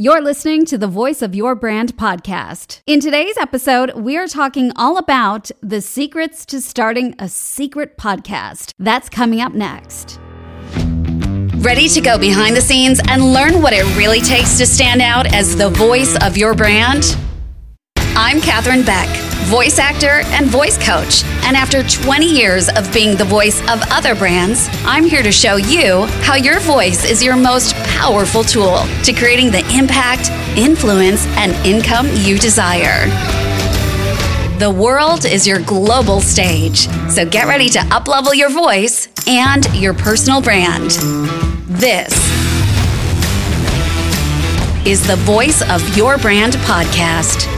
You're listening to the Voice of Your Brand podcast. In today's episode, we are talking all about the secrets to starting a secret podcast. That's coming up next. Ready to go behind the scenes and learn what it really takes to stand out as the voice of your brand? I'm Katherine Beck, voice actor and voice coach. And after 20 years of being the voice of other brands, I'm here to show you how your voice is your most powerful tool to creating the impact, influence, and income you desire. The world is your global stage, so get ready to uplevel your voice and your personal brand. This is the Voice of Your Brand podcast.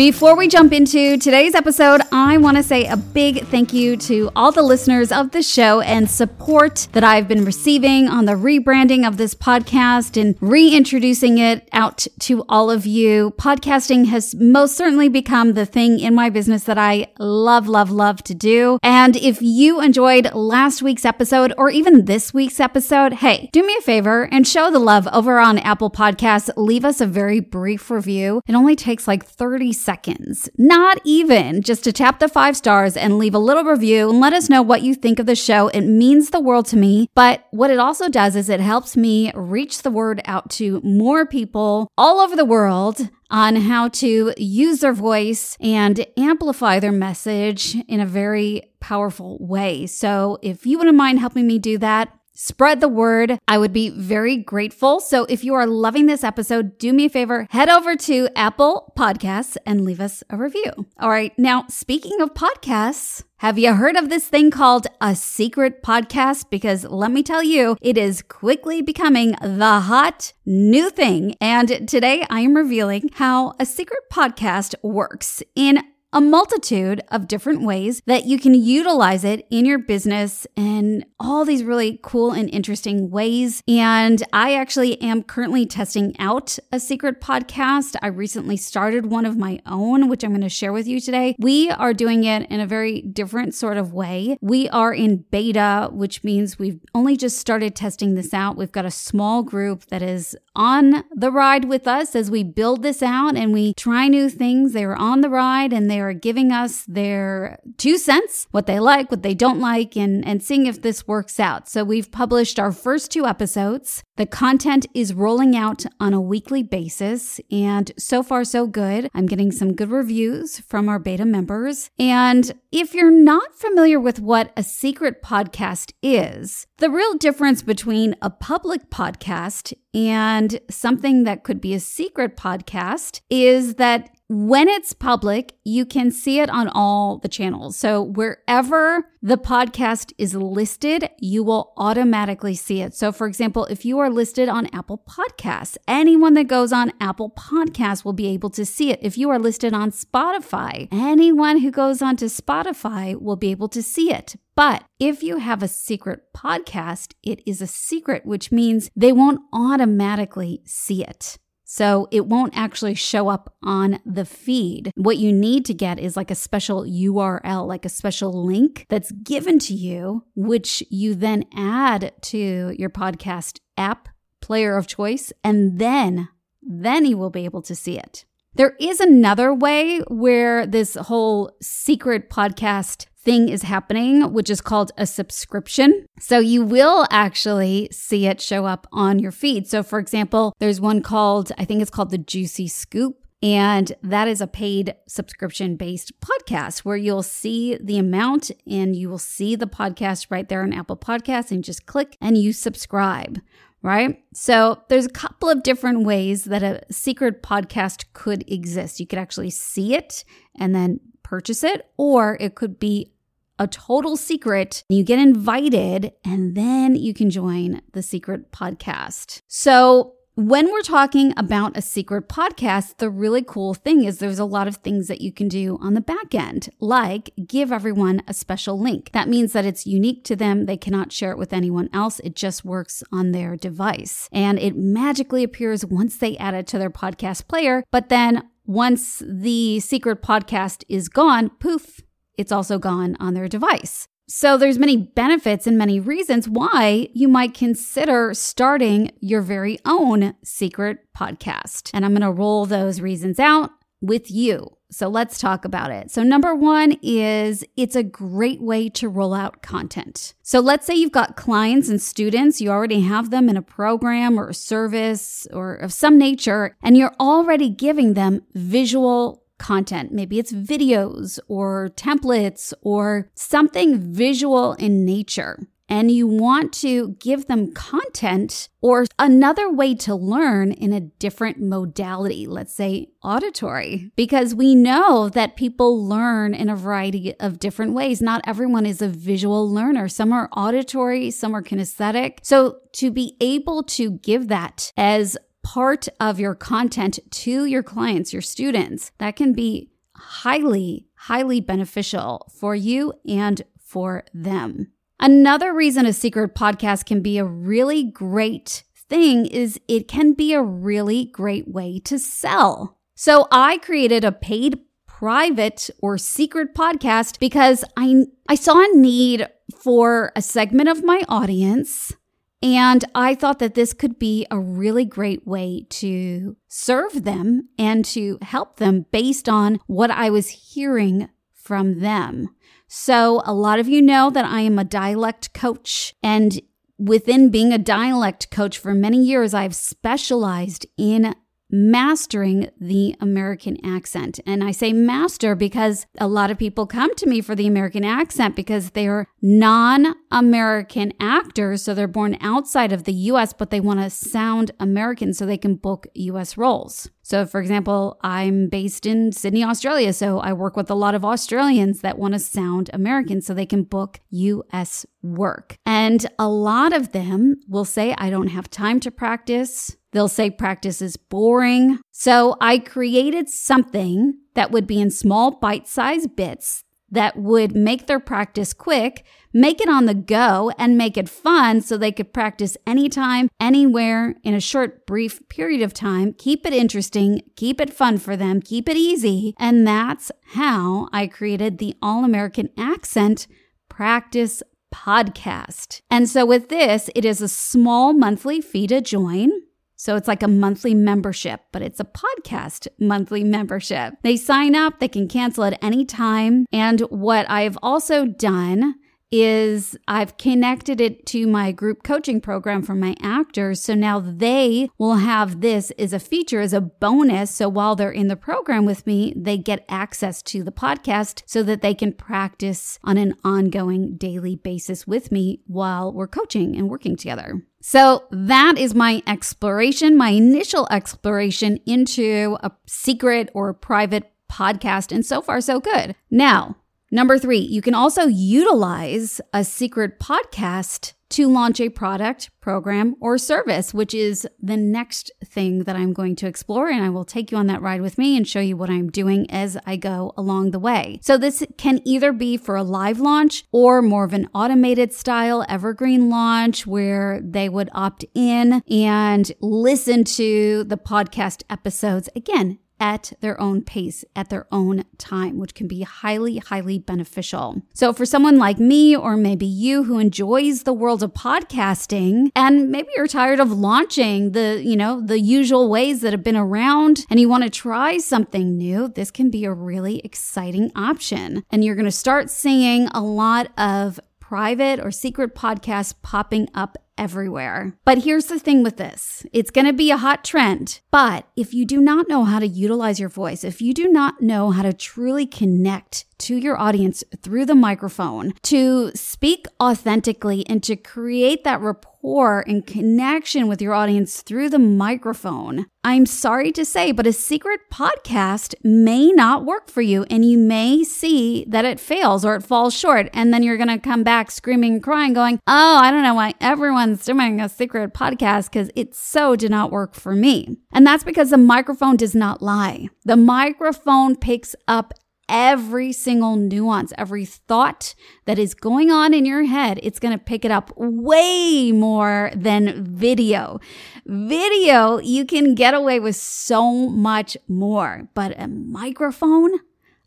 Before we jump into today's episode, I want to say a big thank you to all the listeners of the show and support that I've been receiving on the rebranding of this podcast and reintroducing it out to all of you. Podcasting has most certainly become the thing in my business that I love, love, love to do. And if you enjoyed last week's episode or even this week's episode, hey, do me a favor and show the love over on Apple Podcasts. Leave us a very brief review. It only takes like 30 seconds seconds, not even just to tap the five stars and leave a little review and let us know what you think of the show. It means the world to me. But what it also does is it helps me reach the word out to more people all over the world on how to use their voice and amplify their message in a very powerful way. So if you wouldn't mind helping me do that, Spread the word. I would be very grateful. So if you are loving this episode, do me a favor, head over to Apple Podcasts and leave us a review. All right. Now, speaking of podcasts, have you heard of this thing called a secret podcast? Because let me tell you, it is quickly becoming the hot new thing. And today I am revealing how a secret podcast works in a multitude of different ways that you can utilize it in your business in all these really cool and interesting ways. And I actually am currently testing out a secret podcast. I recently started one of my own, which I'm going to share with you today. We are doing it in a very different sort of way. We are in beta, which means we've only just started testing this out. We've got a small group that is on the ride with us as we build this out and we try new things. They are on the ride and they are giving us their two cents, what they like, what they don't like, and, and seeing if this works out. So we've published our first two episodes. The content is rolling out on a weekly basis, and so far, so good. I'm getting some good reviews from our beta members. And if you're not familiar with what a secret podcast is, the real difference between a public podcast and something that could be a secret podcast is that when it's public, you can see it on all the channels. So wherever the podcast is listed, you will automatically see it. So for example, if you are listed on Apple Podcasts, anyone that goes on Apple Podcasts will be able to see it. If you are listed on Spotify, anyone who goes onto Spotify will be able to see it. But if you have a secret podcast, it is a secret, which means they won't automatically see it. So it won't actually show up on the feed. What you need to get is like a special URL, like a special link that's given to you, which you then add to your podcast app player of choice, and then, then you will be able to see it. There is another way where this whole secret podcast thing is happening, which is called a subscription. So you will actually see it show up on your feed. So, for example, there's one called, I think it's called the Juicy Scoop. And that is a paid subscription based podcast where you'll see the amount and you will see the podcast right there on Apple Podcasts and just click and you subscribe right? So there's a couple of different ways that a secret podcast could exist. You could actually see it and then purchase it, or it could be a total secret. You get invited, and then you can join the secret podcast. So, when we're talking about a secret podcast, the really cool thing is there's a lot of things that you can do on the back end, like give everyone a special link. That means that it's unique to them. They cannot share it with anyone else. It just works on their device. And it magically appears once they add it to their podcast player. But then once the secret podcast is gone, poof, it's also gone on their device. So there's many benefits and many reasons why you might consider starting your very own secret podcast. And I'm going to roll those reasons out with you. So let's talk about it. So, number one is it's a great way to roll out content. So, let's say you've got clients and students, you already have them in a program or a service or of some nature, and you're already giving them visual content. Maybe it's videos or templates or something visual in nature and you want to give them content or another way to learn in a different modality, let's say auditory, because we know that people learn in a variety of different ways. Not everyone is a visual learner. Some are auditory, some are kinesthetic. So to be able to give that as part of your content to your clients, your students, that can be highly, highly beneficial for you and for them. Another reason a secret podcast can be a really great thing is it can be a really great way to sell. So I created a paid private or secret podcast because I I saw a need for a segment of my audience and I thought that this could be a really great way to serve them and to help them based on what I was hearing from them. So, a lot of you know that I am a dialect coach. And within being a dialect coach for many years, I've specialized in mastering the American accent. And I say master because a lot of people come to me for the American accent because they are non American actors. So they're born outside of the US, but they want to sound American so they can book US roles. So, for example, I'm based in Sydney, Australia. So I work with a lot of Australians that want to sound American so they can book US work. And a lot of them will say, I don't have time to practice. They'll say practice is boring. So I created something that would be in small bite sized bits that would make their practice quick, make it on the go, and make it fun so they could practice anytime, anywhere in a short, brief period of time. Keep it interesting, keep it fun for them, keep it easy. And that's how I created the All American Accent Practice Podcast. And so with this, it is a small monthly fee to join. So it's like a monthly membership, but it's a podcast monthly membership. They sign up, they can cancel at any time. And what I've also done is I've connected it to my group coaching program for my actors. So now they will have this as a feature, as a bonus. So while they're in the program with me, they get access to the podcast so that they can practice on an ongoing daily basis with me while we're coaching and working together. So that is my exploration, my initial exploration into a secret or private podcast. And so far, so good. Now, number three, you can also utilize a secret podcast to launch a product, program, or service, which is the next thing that I'm going to explore. And I will take you on that ride with me and show you what I'm doing as I go along the way. So, this can either be for a live launch or more of an automated style evergreen launch where they would opt in and listen to the podcast episodes. Again, at their own pace, at their own time, which can be highly, highly beneficial. So, for someone like me, or maybe you who enjoys the world of podcasting, and maybe you're tired of launching the, you know, the usual ways that have been around and you want to try something new, this can be a really exciting option. And you're going to start seeing a lot of private or secret podcasts popping up everywhere. But here's the thing with this it's going to be a hot trend. But if you do not know how to utilize your voice, if you do not know how to truly connect to your audience through the microphone, to speak authentically and to create that rapport and connection with your audience through the microphone. I'm sorry to say, but a secret podcast may not work for you and you may see that it fails or it falls short. And then you're going to come back screaming crying, going, Oh, I don't know why everyone's doing a secret podcast because it so did not work for me. And that's because the microphone does not lie. The microphone picks up every single nuance, every thought that is going on in your head, it's going to pick it up way more than video. Video, you can get away with so much more, but a microphone,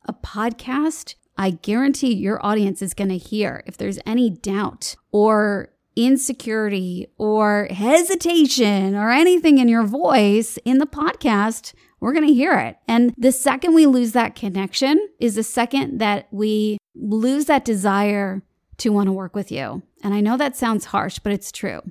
a podcast, I guarantee your audience is going to hear if there's any doubt or insecurity or hesitation or anything in your voice in the podcast, we're going to hear it. And the second we lose that connection is the second that we lose that desire to want to work with you. And I know that sounds harsh, but it's true.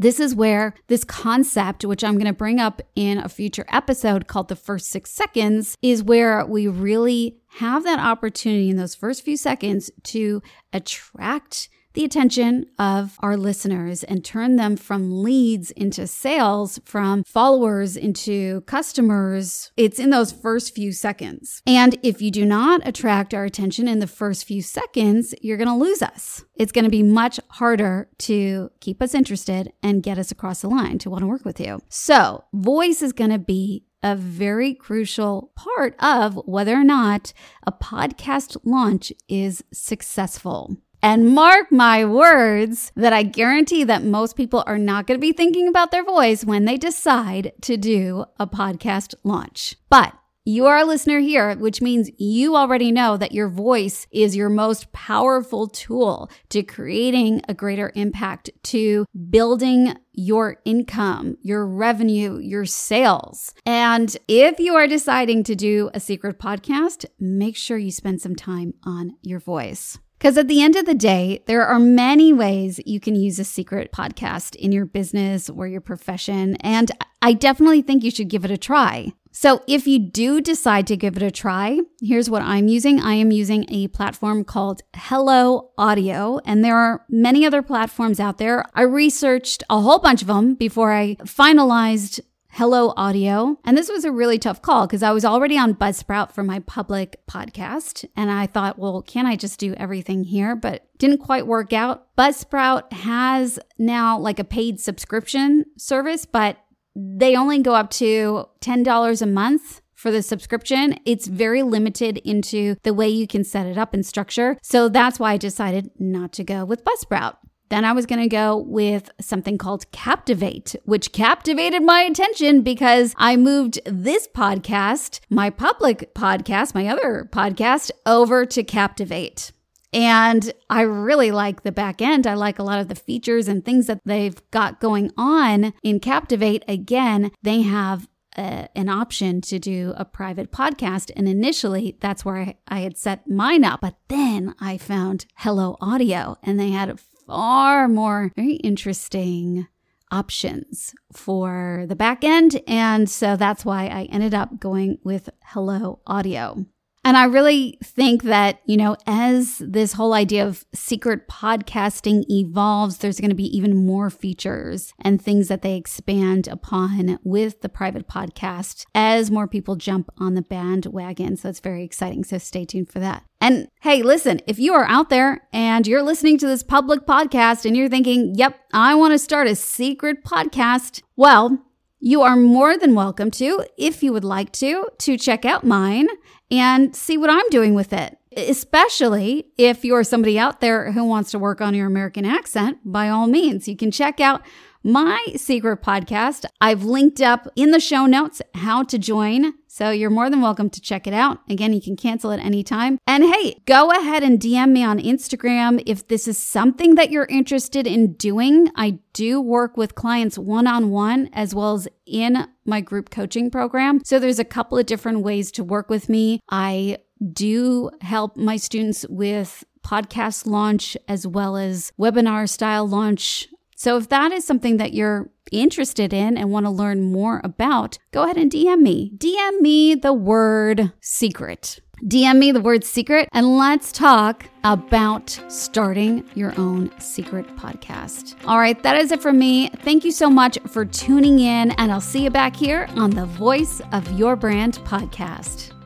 This is where this concept, which I'm going to bring up in a future episode called the first six seconds, is where we really have that opportunity in those first few seconds to attract the attention of our listeners and turn them from leads into sales, from followers into customers. It's in those first few seconds. And if you do not attract our attention in the first few seconds, you're going to lose us. It's going to be much harder to keep us interested and get us across the line to want to work with you. So, voice is going to be a very crucial part of whether or not a podcast launch is successful. And mark my words that I guarantee that most people are not going to be thinking about their voice when they decide to do a podcast launch. But you are a listener here, which means you already know that your voice is your most powerful tool to creating a greater impact, to building your income, your revenue, your sales. And if you are deciding to do a secret podcast, make sure you spend some time on your voice. Because at the end of the day, there are many ways you can use a secret podcast in your business or your profession. And I definitely think you should give it a try. So if you do decide to give it a try, here's what I'm using. I am using a platform called Hello Audio, and there are many other platforms out there. I researched a whole bunch of them before I finalized Hello Audio. And this was a really tough call because I was already on Buzzsprout for my public podcast. And I thought, well, can I just do everything here? But didn't quite work out. Buzzsprout has now like a paid subscription service, but they only go up to $10 a month for the subscription. It's very limited into the way you can set it up and structure. So that's why I decided not to go with Buzzsprout. Then I was going to go with something called Captivate, which captivated my attention because I moved this podcast, my public podcast, my other podcast, over to Captivate. And I really like the back end. I like a lot of the features and things that they've got going on in Captivate. Again, they have a, an option to do a private podcast. And initially, that's where I, I had set mine up. But then I found Hello Audio, and they had far more very interesting options for the back end. And so that's why I ended up going with Hello Audio. And I really think that, you know, as this whole idea of secret podcasting evolves, there's going to be even more features and things that they expand upon with the private podcast as more people jump on the bandwagon. So it's very exciting. So stay tuned for that. And hey, listen, if you are out there and you're listening to this public podcast and you're thinking, yep, I want to start a secret podcast, well, you are more than welcome to, if you would like to, to check out mine and see what I'm doing with it. Especially if you're somebody out there who wants to work on your American accent, by all means, you can check out my secret podcast. I've linked up in the show notes how to join. So you're more than welcome to check it out. Again, you can cancel at any time. And hey, go ahead and DM me on Instagram if this is something that you're interested in doing. I do work with clients one on one as well as in my group coaching program. So there's a couple of different ways to work with me. I do help my students with podcast launch as well as webinar style launch so if that is something that you're interested in and want to learn more about, go ahead and DM me. DM me the word secret. DM me the word secret and let's talk about starting your own secret podcast. All right, that is it for me. Thank you so much for tuning in, and I'll see you back here on the Voice of Your Brand podcast.